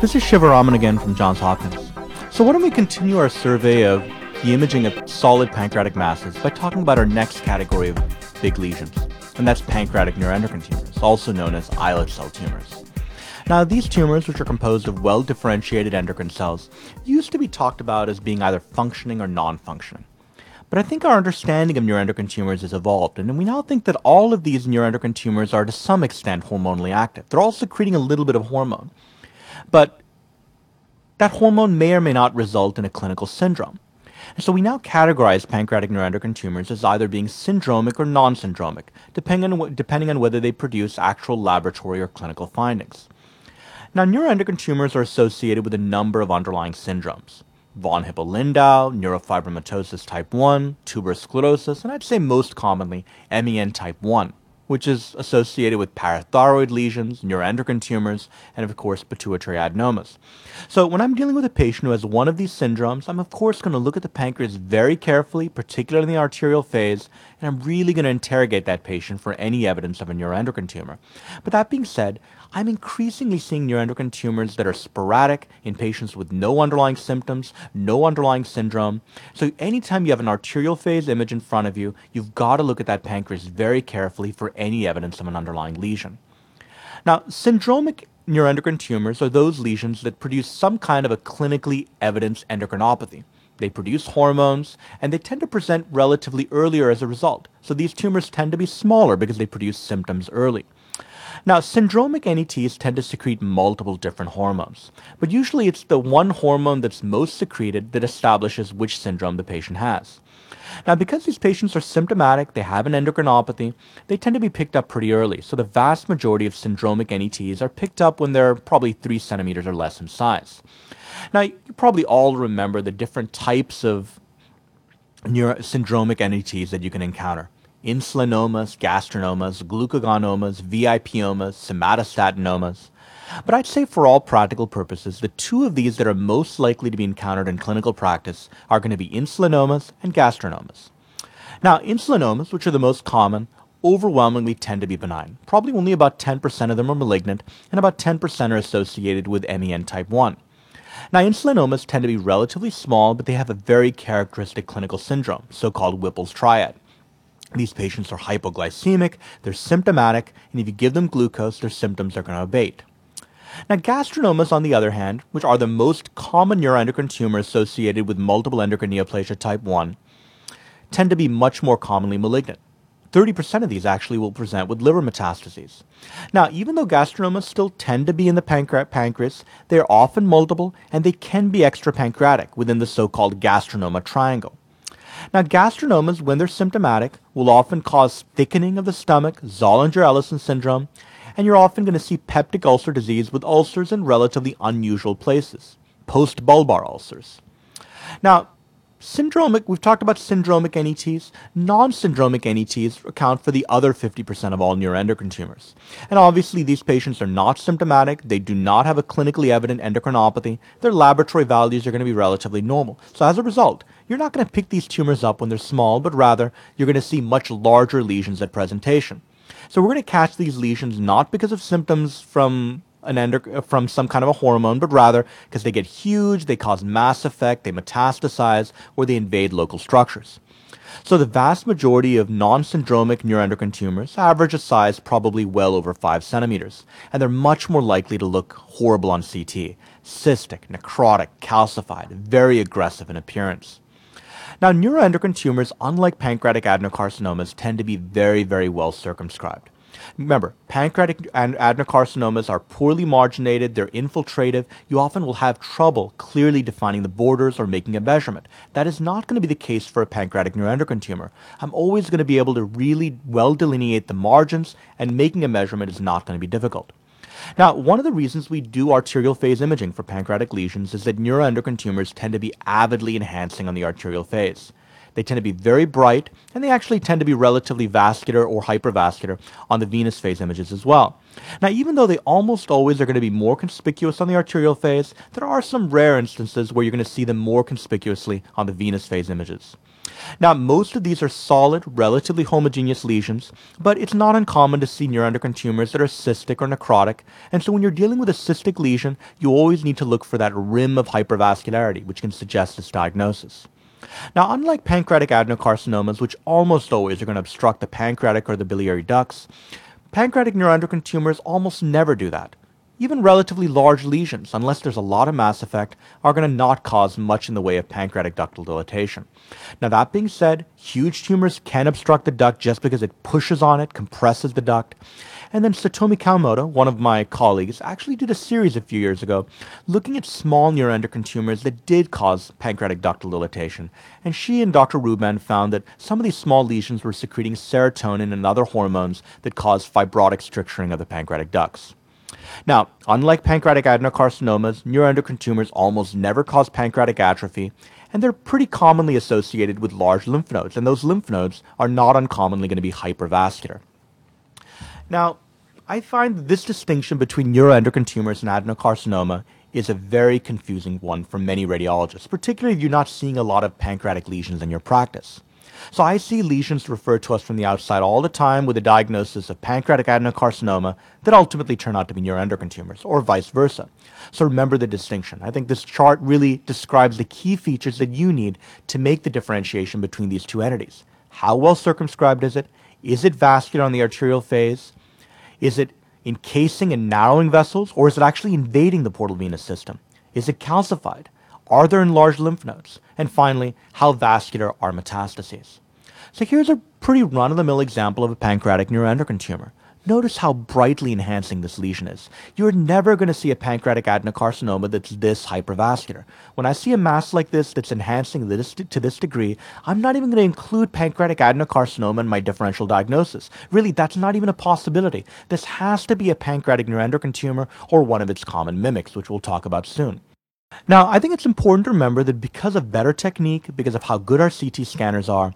This is Siva Raman again from Johns Hopkins. So why don't we continue our survey of the imaging of solid pancreatic masses by talking about our next category of big lesions, and that's pancreatic neuroendocrine tumors, also known as islet cell tumors. Now, these tumors, which are composed of well differentiated endocrine cells, used to be talked about as being either functioning or non functioning. But I think our understanding of neuroendocrine tumors has evolved, and we now think that all of these neuroendocrine tumors are to some extent hormonally active. They're all secreting a little bit of hormone. But that hormone may or may not result in a clinical syndrome. And so we now categorize pancreatic neuroendocrine tumors as either being syndromic or non syndromic, depending on, depending on whether they produce actual laboratory or clinical findings. Now, neuroendocrine tumors are associated with a number of underlying syndromes. Von Hippel-Lindau, neurofibromatosis type 1, tuberous sclerosis, and I'd say most commonly MEN type 1, which is associated with parathyroid lesions, neuroendocrine tumors, and of course pituitary adenomas. So when I'm dealing with a patient who has one of these syndromes, I'm of course going to look at the pancreas very carefully, particularly in the arterial phase, and I'm really going to interrogate that patient for any evidence of a neuroendocrine tumor. But that being said, I'm increasingly seeing neuroendocrine tumors that are sporadic in patients with no underlying symptoms, no underlying syndrome. So anytime you have an arterial phase image in front of you, you've got to look at that pancreas very carefully for any evidence of an underlying lesion. Now, syndromic neuroendocrine tumors are those lesions that produce some kind of a clinically evidenced endocrinopathy. They produce hormones, and they tend to present relatively earlier as a result. So these tumors tend to be smaller because they produce symptoms early. Now, syndromic NETs tend to secrete multiple different hormones, but usually it's the one hormone that's most secreted that establishes which syndrome the patient has. Now, because these patients are symptomatic, they have an endocrinopathy, they tend to be picked up pretty early. So the vast majority of syndromic NETs are picked up when they're probably three centimeters or less in size. Now, you probably all remember the different types of neuro- syndromic NETs that you can encounter insulinomas, gastrinomas, glucagonomas, VIPomas, somatostatinomas. But I'd say for all practical purposes, the two of these that are most likely to be encountered in clinical practice are going to be insulinomas and gastrinomas. Now, insulinomas, which are the most common, overwhelmingly tend to be benign. Probably only about 10% of them are malignant, and about 10% are associated with MEN type 1. Now, insulinomas tend to be relatively small, but they have a very characteristic clinical syndrome, so called Whipple's triad. These patients are hypoglycemic, they're symptomatic, and if you give them glucose, their symptoms are going to abate. Now, gastrinomas, on the other hand, which are the most common neuroendocrine tumor associated with multiple endocrine neoplasia type 1, tend to be much more commonly malignant. 30% of these actually will present with liver metastases. Now, even though gastrinomas still tend to be in the pancre- pancreas, they are often multiple and they can be extrapancreatic within the so called gastrinoma triangle. Now, gastrinomas, when they're symptomatic, will often cause thickening of the stomach, Zollinger Ellison syndrome, and you're often going to see peptic ulcer disease with ulcers in relatively unusual places, post bulbar ulcers. Now, syndromic, we've talked about syndromic NETs. Non syndromic NETs account for the other 50% of all neuroendocrine tumors. And obviously, these patients are not symptomatic. They do not have a clinically evident endocrinopathy. Their laboratory values are going to be relatively normal. So, as a result, you're not going to pick these tumors up when they're small, but rather you're going to see much larger lesions at presentation. So, we're going to catch these lesions not because of symptoms from an endo- uh, from some kind of a hormone, but rather because they get huge, they cause mass effect, they metastasize, or they invade local structures. So the vast majority of non-syndromic neuroendocrine tumors average a size probably well over 5 centimeters, and they're much more likely to look horrible on CT, cystic, necrotic, calcified, very aggressive in appearance. Now, neuroendocrine tumors, unlike pancreatic adenocarcinomas, tend to be very, very well circumscribed. Remember, pancreatic adenocarcinomas are poorly marginated, they're infiltrative. You often will have trouble clearly defining the borders or making a measurement. That is not going to be the case for a pancreatic neuroendocrine tumor. I'm always going to be able to really well delineate the margins, and making a measurement is not going to be difficult. Now, one of the reasons we do arterial phase imaging for pancreatic lesions is that neuroendocrine tumors tend to be avidly enhancing on the arterial phase. They tend to be very bright, and they actually tend to be relatively vascular or hypervascular on the venous phase images as well. Now, even though they almost always are going to be more conspicuous on the arterial phase, there are some rare instances where you're going to see them more conspicuously on the venous phase images. Now, most of these are solid, relatively homogeneous lesions, but it's not uncommon to see neuroendocrine tumors that are cystic or necrotic. And so when you're dealing with a cystic lesion, you always need to look for that rim of hypervascularity, which can suggest this diagnosis. Now, unlike pancreatic adenocarcinomas, which almost always are going to obstruct the pancreatic or the biliary ducts, pancreatic neuroendocrine tumors almost never do that. Even relatively large lesions, unless there's a lot of mass effect, are going to not cause much in the way of pancreatic ductal dilatation. Now, that being said, huge tumors can obstruct the duct just because it pushes on it, compresses the duct. And then Satomi Kawamoto, one of my colleagues, actually did a series a few years ago looking at small neuroendocrine tumors that did cause pancreatic ductal dilatation. And she and Dr. Hruban found that some of these small lesions were secreting serotonin and other hormones that cause fibrotic stricturing of the pancreatic ducts. Now, unlike pancreatic adenocarcinomas, neuroendocrine tumors almost never cause pancreatic atrophy, and they're pretty commonly associated with large lymph nodes, and those lymph nodes are not uncommonly going to be hypervascular. Now, I find this distinction between neuroendocrine tumors and adenocarcinoma is a very confusing one for many radiologists, particularly if you're not seeing a lot of pancreatic lesions in your practice. So I see lesions referred to us from the outside all the time with a diagnosis of pancreatic adenocarcinoma that ultimately turn out to be neuroendocrine tumors, or vice versa. So remember the distinction. I think this chart really describes the key features that you need to make the differentiation between these two entities. How well circumscribed is it? Is it vascular on the arterial phase? Is it encasing and narrowing vessels, or is it actually invading the portal venous system? Is it calcified? Are there enlarged lymph nodes? And finally, how vascular are metastases? So here's a pretty run-of-the-mill example of a pancreatic neuroendocrine tumor. Notice how brightly enhancing this lesion is. You're never going to see a pancreatic adenocarcinoma that's this hypervascular. When I see a mass like this that's enhancing this to this degree, I'm not even going to include pancreatic adenocarcinoma in my differential diagnosis. Really, that's not even a possibility. This has to be a pancreatic neuroendocrine tumor or one of its common mimics, which we'll talk about soon. Now, I think it's important to remember that because of better technique, because of how good our CT scanners are,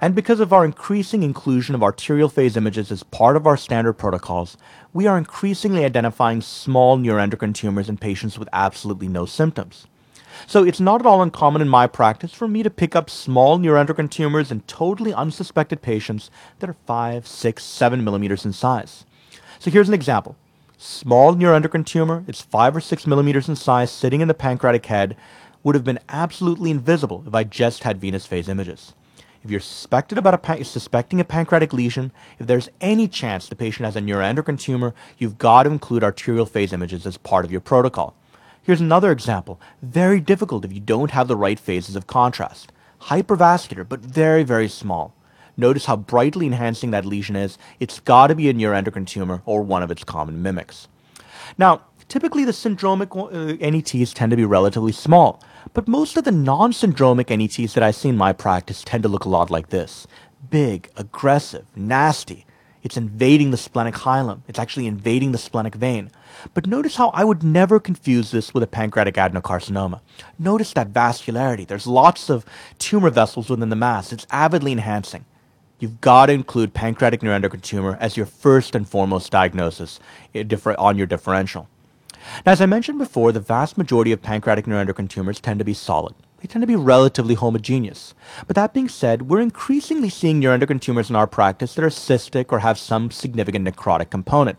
and because of our increasing inclusion of arterial phase images as part of our standard protocols, we are increasingly identifying small neuroendocrine tumors in patients with absolutely no symptoms. So it's not at all uncommon in my practice for me to pick up small neuroendocrine tumors in totally unsuspected patients that are 5, 6, 7 millimeters in size. So here's an example small neuroendocrine tumor, it's five or six millimeters in size, sitting in the pancreatic head, would have been absolutely invisible if I just had venous phase images. If you're suspected about a suspecting a pancreatic lesion, if there's any chance the patient has a neuroendocrine tumor, you've got to include arterial phase images as part of your protocol. Here's another example. Very difficult if you don't have the right phases of contrast. Hypervascular, but very, very small. Notice how brightly enhancing that lesion is. It's got to be a neuroendocrine tumor or one of its common mimics. Now, typically the syndromic uh, NETs tend to be relatively small, but most of the non-syndromic NETs that I see in my practice tend to look a lot like this. Big, aggressive, nasty. It's invading the splenic hilum. It's actually invading the splenic vein. But notice how I would never confuse this with a pancreatic adenocarcinoma. Notice that vascularity. There's lots of tumor vessels within the mass. It's avidly enhancing you've got to include pancreatic neuroendocrine tumor as your first and foremost diagnosis eh, on your differential. Now, as I mentioned before, the vast majority of pancreatic neuroendocrine tumors tend to be solid. They tend to be relatively homogeneous. But that being said, we're increasingly seeing neuroendocrine tumors in our practice that are cystic or have some significant necrotic component.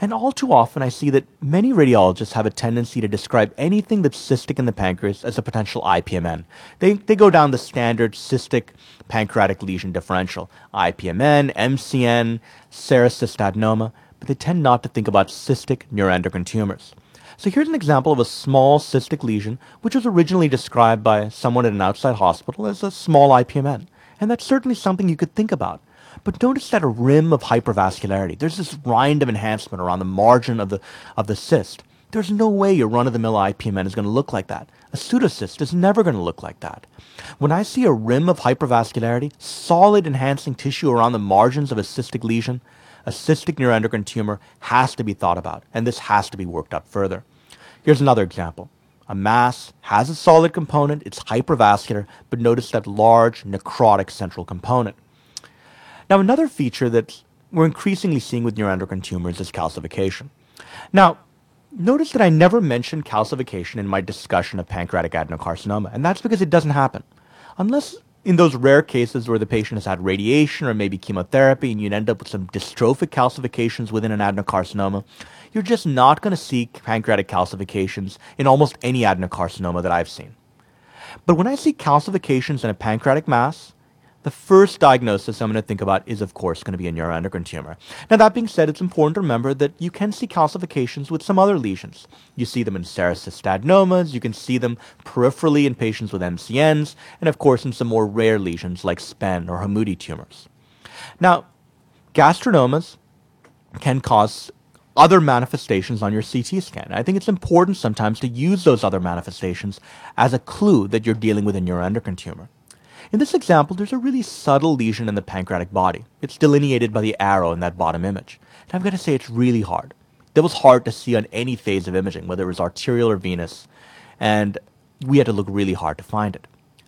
And all too often, I see that many radiologists have a tendency to describe anything that's cystic in the pancreas as a potential IPMN. They, they go down the standard cystic pancreatic lesion differential IPMN, MCN, serous adenoma, but they tend not to think about cystic neuroendocrine tumors. So here's an example of a small cystic lesion, which was originally described by someone at an outside hospital as a small IPMN. And that's certainly something you could think about. But notice that a rim of hypervascularity. There's this rind of enhancement around the margin of the, of the cyst. There's no way your run-of-the-mill IPMN is going to look like that. A pseudocyst is never going to look like that. When I see a rim of hypervascularity, solid enhancing tissue around the margins of a cystic lesion, a cystic neuroendocrine tumor has to be thought about, and this has to be worked up further. Here's another example. A mass has a solid component, it's hypervascular, but notice that large necrotic central component. Now, another feature that we're increasingly seeing with neuroendocrine tumors is calcification. Now, notice that I never mentioned calcification in my discussion of pancreatic adenocarcinoma, and that's because it doesn't happen. Unless in those rare cases where the patient has had radiation or maybe chemotherapy and you end up with some dystrophic calcifications within an adenocarcinoma, you're just not going to see pancreatic calcifications in almost any adenocarcinoma that I've seen. But when I see calcifications in a pancreatic mass, the first diagnosis I'm going to think about is, of course, going to be a neuroendocrine tumor. Now, that being said, it's important to remember that you can see calcifications with some other lesions. You see them in serous cystadenomas, you can see them peripherally in patients with MCNs, and of course in some more rare lesions like SPEN or Hamoudi tumors. Now, gastrinomas can cause other manifestations on your CT scan. I think it's important sometimes to use those other manifestations as a clue that you're dealing with a neuroendocrine tumor. In this example, there's a really subtle lesion in the pancreatic body. It's delineated by the arrow in that bottom image. And I've got to say, it's really hard. That was hard to see on any phase of imaging, whether it was arterial or venous, and we had to look really hard to find it.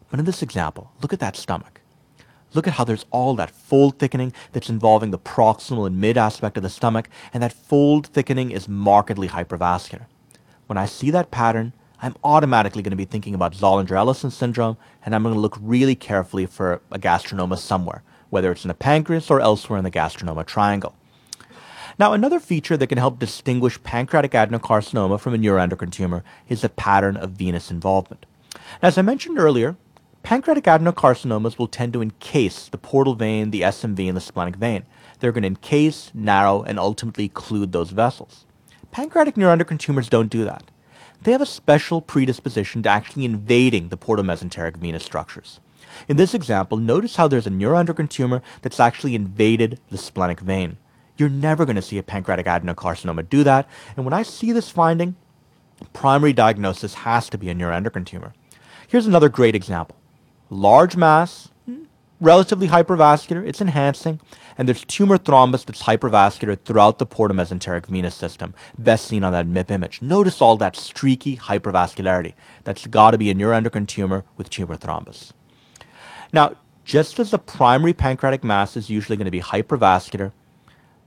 But in this example, look at that stomach. Look at how there's all that fold thickening that's involving the proximal and mid aspect of the stomach, and that fold thickening is markedly hypervascular. When I see that pattern, I'm automatically going to be thinking about Zollinger-Ellison syndrome, and I'm going to look really carefully for a gastrinoma somewhere, whether it's in the pancreas or elsewhere in the gastrinoma triangle. Now, another feature that can help distinguish pancreatic adenocarcinoma from a neuroendocrine tumor is the pattern of venous involvement. Now, as I mentioned earlier, pancreatic adenocarcinomas will tend to encase the portal vein, the SMV, and the splenic vein. They're going to encase, narrow, and ultimately occlude those vessels. Pancreatic neuroendocrine tumors don't do that they have a special predisposition to actually invading the portomesenteric venous structures. In this example, notice how there's a neuroendocrine tumor that's actually invaded the splenic vein. You're never going to see a pancreatic adenocarcinoma do that, and when I see this finding, primary diagnosis has to be a neuroendocrine tumor. Here's another great example. Large mass, relatively hypervascular, it's enhancing, and there's tumor thrombus that's hypervascular throughout the portomesenteric venous system, best seen on that MIP image. Notice all that streaky hypervascularity. That's got to be a neuroendocrine tumor with tumor thrombus. Now, just as the primary pancreatic mass is usually going to be hypervascular,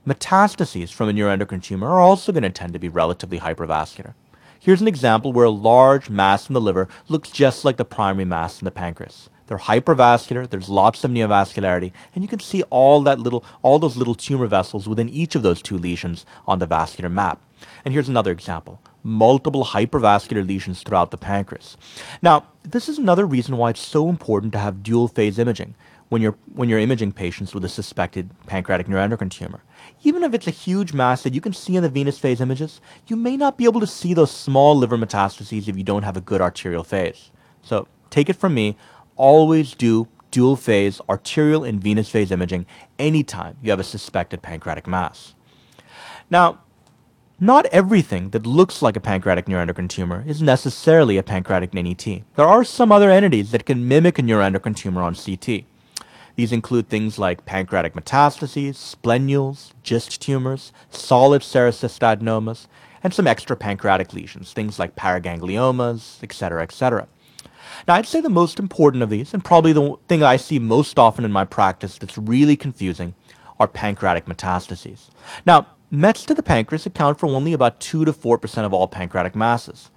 metastases from a neuroendocrine tumor are also going to tend to be relatively hypervascular. Here's an example where a large mass in the liver looks just like the primary mass in the pancreas. They're hypervascular. There's lots of neovascularity, and you can see all that little, all those little tumor vessels within each of those two lesions on the vascular map. And here's another example: multiple hypervascular lesions throughout the pancreas. Now, this is another reason why it's so important to have dual phase imaging when you're when you're imaging patients with a suspected pancreatic neuroendocrine tumor. Even if it's a huge mass that you can see in the venous phase images, you may not be able to see those small liver metastases if you don't have a good arterial phase. So take it from me, always do dual phase arterial and venous phase imaging anytime you have a suspected pancreatic mass. Now, not everything that looks like a pancreatic neuroendocrine tumor is necessarily a pancreatic NET. There are some other entities that can mimic a neuroendocrine tumor on CT. These include things like pancreatic metastases, splenules, GIST tumors, solid serous cystadenomas, and some extra pancreatic lesions, things like paragangliomas, etc., etc. Now, I'd say the most important of these, and probably the thing I see most often in my practice that's really confusing, are pancreatic metastases. Now, Mets to the pancreas account for only about 2 to 4% of all pancreatic masses.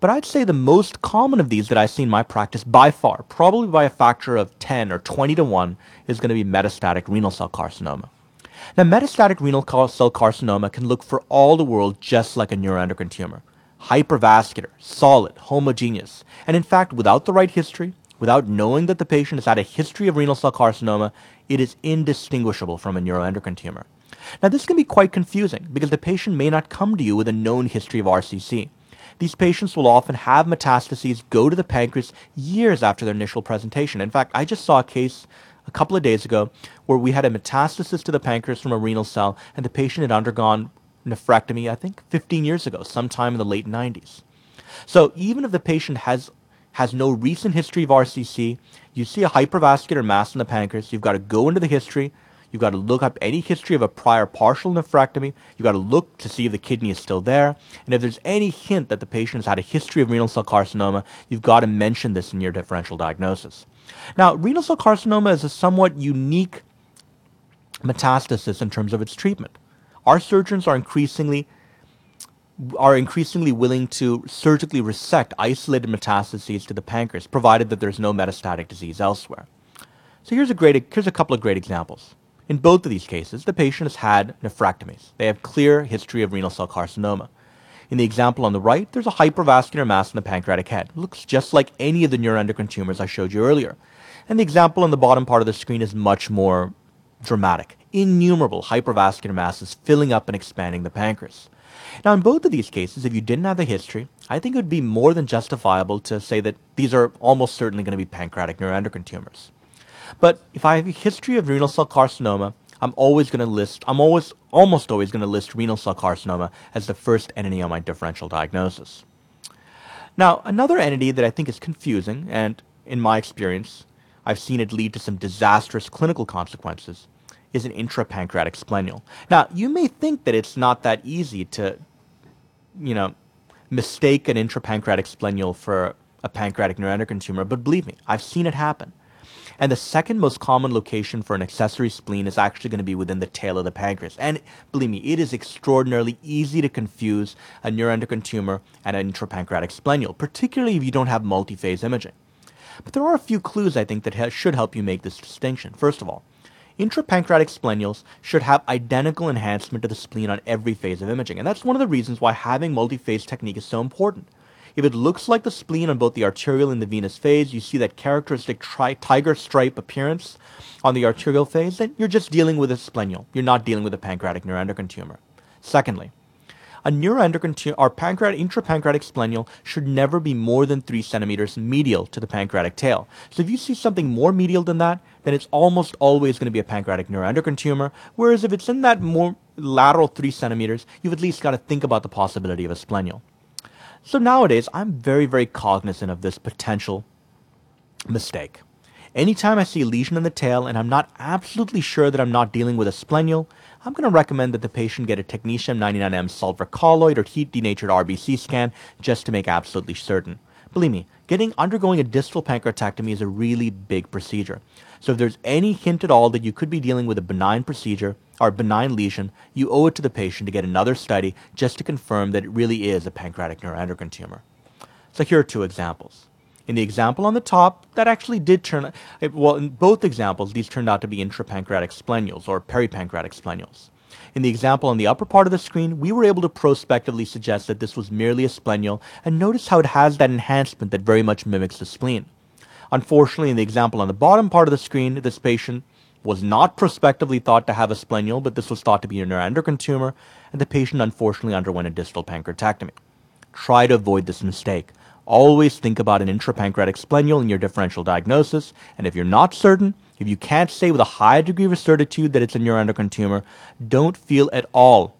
But I'd say the most common of these that I see in my practice by far, probably by a factor of 10 or 20 to 1, is going to be metastatic renal cell carcinoma. Now, metastatic renal cell carcinoma can look for all the world just like a neuroendocrine tumor hypervascular, solid, homogeneous. And in fact, without the right history, without knowing that the patient has had a history of renal cell carcinoma, it is indistinguishable from a neuroendocrine tumor. Now, this can be quite confusing because the patient may not come to you with a known history of RCC. These patients will often have metastases go to the pancreas years after their initial presentation. In fact, I just saw a case a couple of days ago where we had a metastasis to the pancreas from a renal cell, and the patient had undergone nephrectomy, I think, 15 years ago, sometime in the late 90s. So even if the patient has has no recent history of RCC, you see a hypervascular mass in the pancreas, you've got to go into the history, You've got to look up any history of a prior partial nephrectomy. You've got to look to see if the kidney is still there. And if there's any hint that the patient has had a history of renal cell carcinoma, you've got to mention this in your differential diagnosis. Now, renal cell carcinoma is a somewhat unique metastasis in terms of its treatment. Our surgeons are increasingly are increasingly willing to surgically resect isolated metastases to the pancreas, provided that there's no metastatic disease elsewhere. So here's a great here's a couple of great examples. In both of these cases, the patient has had nephrectomies. They have clear history of renal cell carcinoma. In the example on the right, there's a hypervascular mass in the pancreatic head. It looks just like any of the neuroendocrine tumors I showed you earlier. And the example on the bottom part of the screen is much more dramatic. Innumerable hypervascular masses filling up and expanding the pancreas. Now, in both of these cases, if you didn't have the history, I think it would be more than justifiable to say that these are almost certainly going to be pancreatic neuroendocrine tumors. But if I have a history of renal cell carcinoma, I'm always going to list, I'm always, almost always going to list renal cell carcinoma as the first entity on my differential diagnosis. Now, another entity that I think is confusing, and in my experience, I've seen it lead to some disastrous clinical consequences, is an intrapancreatic splenule. Now, you may think that it's not that easy to, you know, mistake an intrapancreatic splenule for a pancreatic neuroendocrine tumor, but believe me, I've seen it happen. And the second most common location for an accessory spleen is actually going to be within the tail of the pancreas. And believe me, it is extraordinarily easy to confuse a neuroendocrine tumor and an intrapancreatic splenule, particularly if you don't have multi-phase imaging. But there are a few clues I think that ha- should help you make this distinction. First of all, intrapancreatic splenules should have identical enhancement to the spleen on every phase of imaging. And that's one of the reasons why having multi-phase technique is so important. If it looks like the spleen on both the arterial and the venous phase, you see that characteristic tri- tiger stripe appearance on the arterial phase, then you're just dealing with a splenule. You're not dealing with a pancreatic neuroendocrine tumor. Secondly, a neuroendocrine tumor or pancreatic intrapancreatic splenule should never be more than 3 centimeters medial to the pancreatic tail. So if you see something more medial than that, then it's almost always going to be a pancreatic neuroendocrine tumor. Whereas if it's in that more lateral 3 centimeters, you've at least got to think about the possibility of a splenule. So nowadays, I'm very, very cognizant of this potential mistake. Anytime I see a lesion in the tail and I'm not absolutely sure that I'm not dealing with a splenule, I'm going to recommend that the patient get a technetium 99M sulfur colloid or heat denatured RBC scan just to make absolutely certain. Believe me, getting undergoing a distal pancreatectomy is a really big procedure. So if there's any hint at all that you could be dealing with a benign procedure, or benign lesion, you owe it to the patient to get another study just to confirm that it really is a pancreatic neuroendocrine tumor. So here are two examples. In the example on the top, that actually did turn, well, in both examples, these turned out to be intrapancreatic splenules or peripancreatic splenules. In the example on the upper part of the screen, we were able to prospectively suggest that this was merely a splenule, and notice how it has that enhancement that very much mimics the spleen. Unfortunately, in the example on the bottom part of the screen, this patient was not prospectively thought to have a splenule, but this was thought to be a neuroendocrine tumor, and the patient unfortunately underwent a distal pancreatectomy. Try to avoid this mistake. Always think about an intrapancreatic splenule in your differential diagnosis, and if you're not certain, if you can't say with a high degree of certitude that it's a neuroendocrine tumor, don't feel at all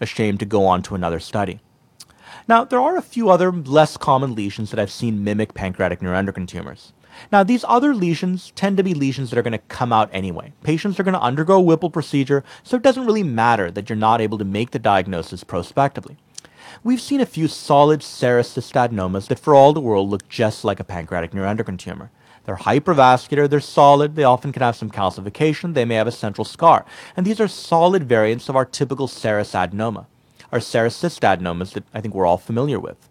ashamed to go on to another study. Now, there are a few other less common lesions that I've seen mimic pancreatic neuroendocrine tumors. Now, these other lesions tend to be lesions that are going to come out anyway. Patients are going to undergo a Whipple procedure, so it doesn't really matter that you're not able to make the diagnosis prospectively. We've seen a few solid serous cystadenomas that for all the world look just like a pancreatic neuroendocrine tumor. They're hypervascular, they're solid, they often can have some calcification, they may have a central scar. And these are solid variants of our typical serous adenoma, our serous cystadenomas that I think we're all familiar with.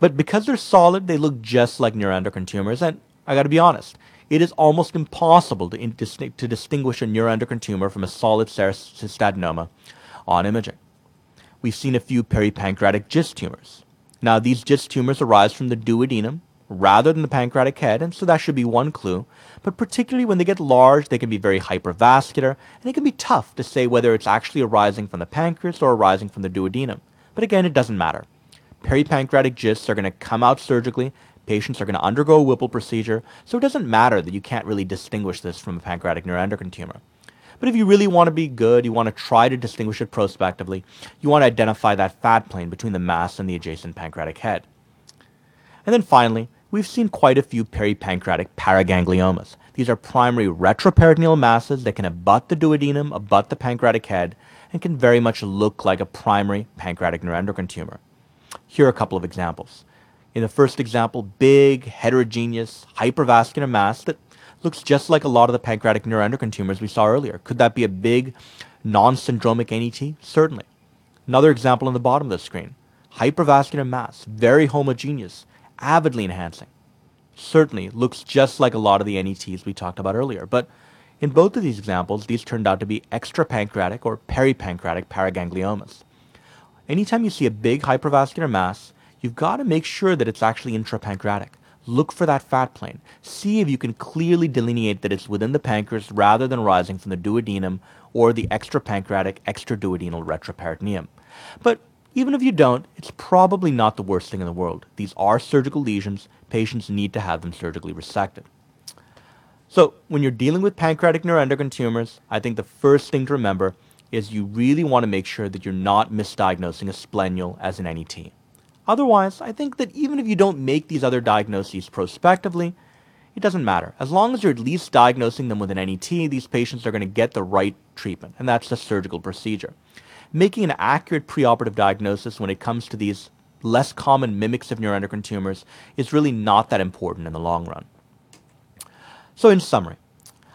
But because they're solid, they look just like neuroendocrine tumors, and I got to be honest. It is almost impossible to, to distinguish a neuroendocrine tumor from a solid serous cystadenoma on imaging. We've seen a few peripancreatic GIST tumors. Now, these GIST tumors arise from the duodenum rather than the pancreatic head, and so that should be one clue. But particularly when they get large, they can be very hypervascular, and it can be tough to say whether it's actually arising from the pancreas or arising from the duodenum. But again, it doesn't matter. Peripancreatic GISTs are going to come out surgically Patients are going to undergo a Whipple procedure, so it doesn't matter that you can't really distinguish this from a pancreatic neuroendocrine tumor. But if you really want to be good, you want to try to distinguish it prospectively, you want to identify that fat plane between the mass and the adjacent pancreatic head. And then finally, we've seen quite a few peripancreatic paragangliomas. These are primary retroperitoneal masses that can abut the duodenum, abut the pancreatic head, and can very much look like a primary pancreatic neuroendocrine tumor. Here are a couple of examples. In the first example, big, heterogeneous, hypervascular mass that looks just like a lot of the pancreatic neuroendocrine tumors we saw earlier. Could that be a big, non-syndromic NET? Certainly. Another example on the bottom of the screen. Hypervascular mass, very homogeneous, avidly enhancing. Certainly looks just like a lot of the NETs we talked about earlier, but in both of these examples, these turned out to be extrapancreatic or peripancreatic paragangliomas. Anytime you see a big hypervascular mass, you've got to make sure that it's actually intrapancreatic. Look for that fat plane. See if you can clearly delineate that it's within the pancreas rather than rising from the duodenum or the extrapancreatic extraduodenal retroperitoneum. But even if you don't, it's probably not the worst thing in the world. These are surgical lesions. Patients need to have them surgically resected. So when you're dealing with pancreatic neuroendocrine tumors, I think the first thing to remember is you really want to make sure that you're not misdiagnosing a splenule as an NET. Otherwise, I think that even if you don't make these other diagnoses prospectively, it doesn't matter. As long as you're at least diagnosing them with an NET, these patients are going to get the right treatment, and that's the surgical procedure. Making an accurate preoperative diagnosis when it comes to these less common mimics of neuroendocrine tumors is really not that important in the long run. So, in summary,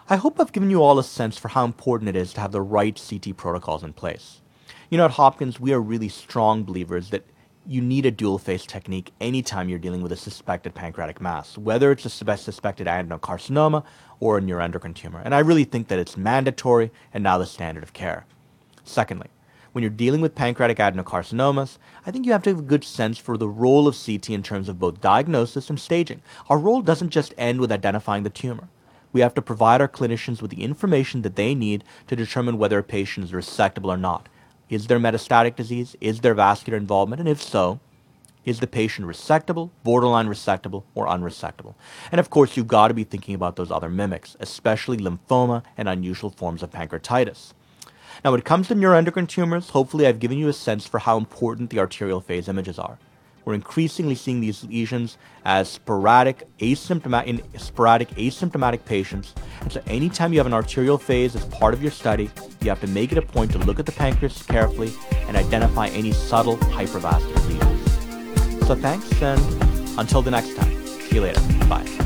I hope I've given you all a sense for how important it is to have the right CT protocols in place. You know, at Hopkins, we are really strong believers that you need a dual phase technique anytime you're dealing with a suspected pancreatic mass, whether it's a suspected adenocarcinoma or a neuroendocrine tumor. And I really think that it's mandatory and now the standard of care. Secondly, when you're dealing with pancreatic adenocarcinomas, I think you have to have a good sense for the role of CT in terms of both diagnosis and staging. Our role doesn't just end with identifying the tumor. We have to provide our clinicians with the information that they need to determine whether a patient is resectable or not. Is there metastatic disease? Is there vascular involvement? And if so, is the patient resectable, borderline resectable, or unresectable? And of course, you've got to be thinking about those other mimics, especially lymphoma and unusual forms of pancreatitis. Now, when it comes to neuroendocrine tumors, hopefully I've given you a sense for how important the arterial phase images are. We're increasingly seeing these lesions as sporadic asymptomatic in sporadic asymptomatic patients. And so anytime you have an arterial phase as part of your study, you have to make it a point to look at the pancreas carefully and identify any subtle hypervascular lesions. So thanks and until the next time. See you later. Bye.